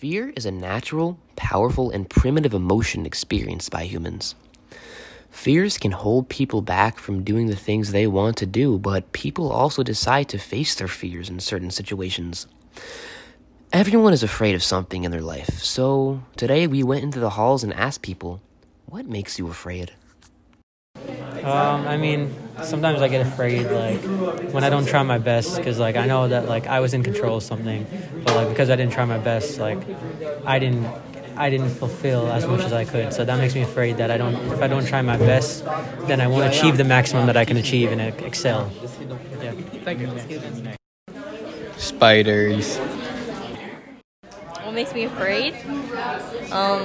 Fear is a natural, powerful, and primitive emotion experienced by humans. Fears can hold people back from doing the things they want to do, but people also decide to face their fears in certain situations. Everyone is afraid of something in their life, so today we went into the halls and asked people, What makes you afraid? Um, I mean, sometimes I get afraid, like when I don't try my best, because like I know that like I was in control of something, but like because I didn't try my best, like I didn't, I didn't fulfill as much as I could. So that makes me afraid that I don't, if I don't try my best, then I won't achieve the maximum that I can achieve and excel. Yeah. Thank you. Spiders. What makes me afraid? Um,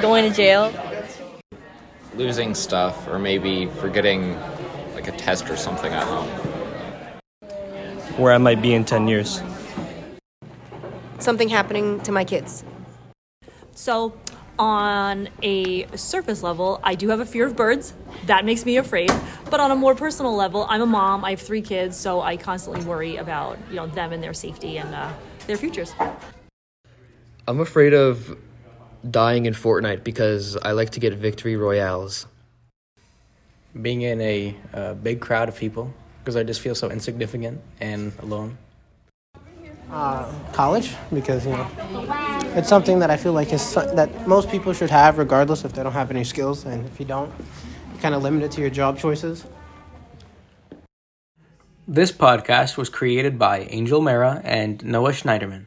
going to jail. Losing stuff or maybe forgetting like a test or something at home. where I might be in 10 years. something happening to my kids. So, on a surface level, I do have a fear of birds. That makes me afraid. But on a more personal level, I'm a mom. I have three kids, so I constantly worry about you know them and their safety and uh, their futures. I'm afraid of dying in Fortnite because I like to get victory royales. Being in a uh, big crowd of people because I just feel so insignificant and alone. Uh, college because you know it's something that I feel like is so- that most people should have regardless if they don't have any skills and if you don't you kind of limit it to your job choices. This podcast was created by Angel Mera and Noah Schneiderman.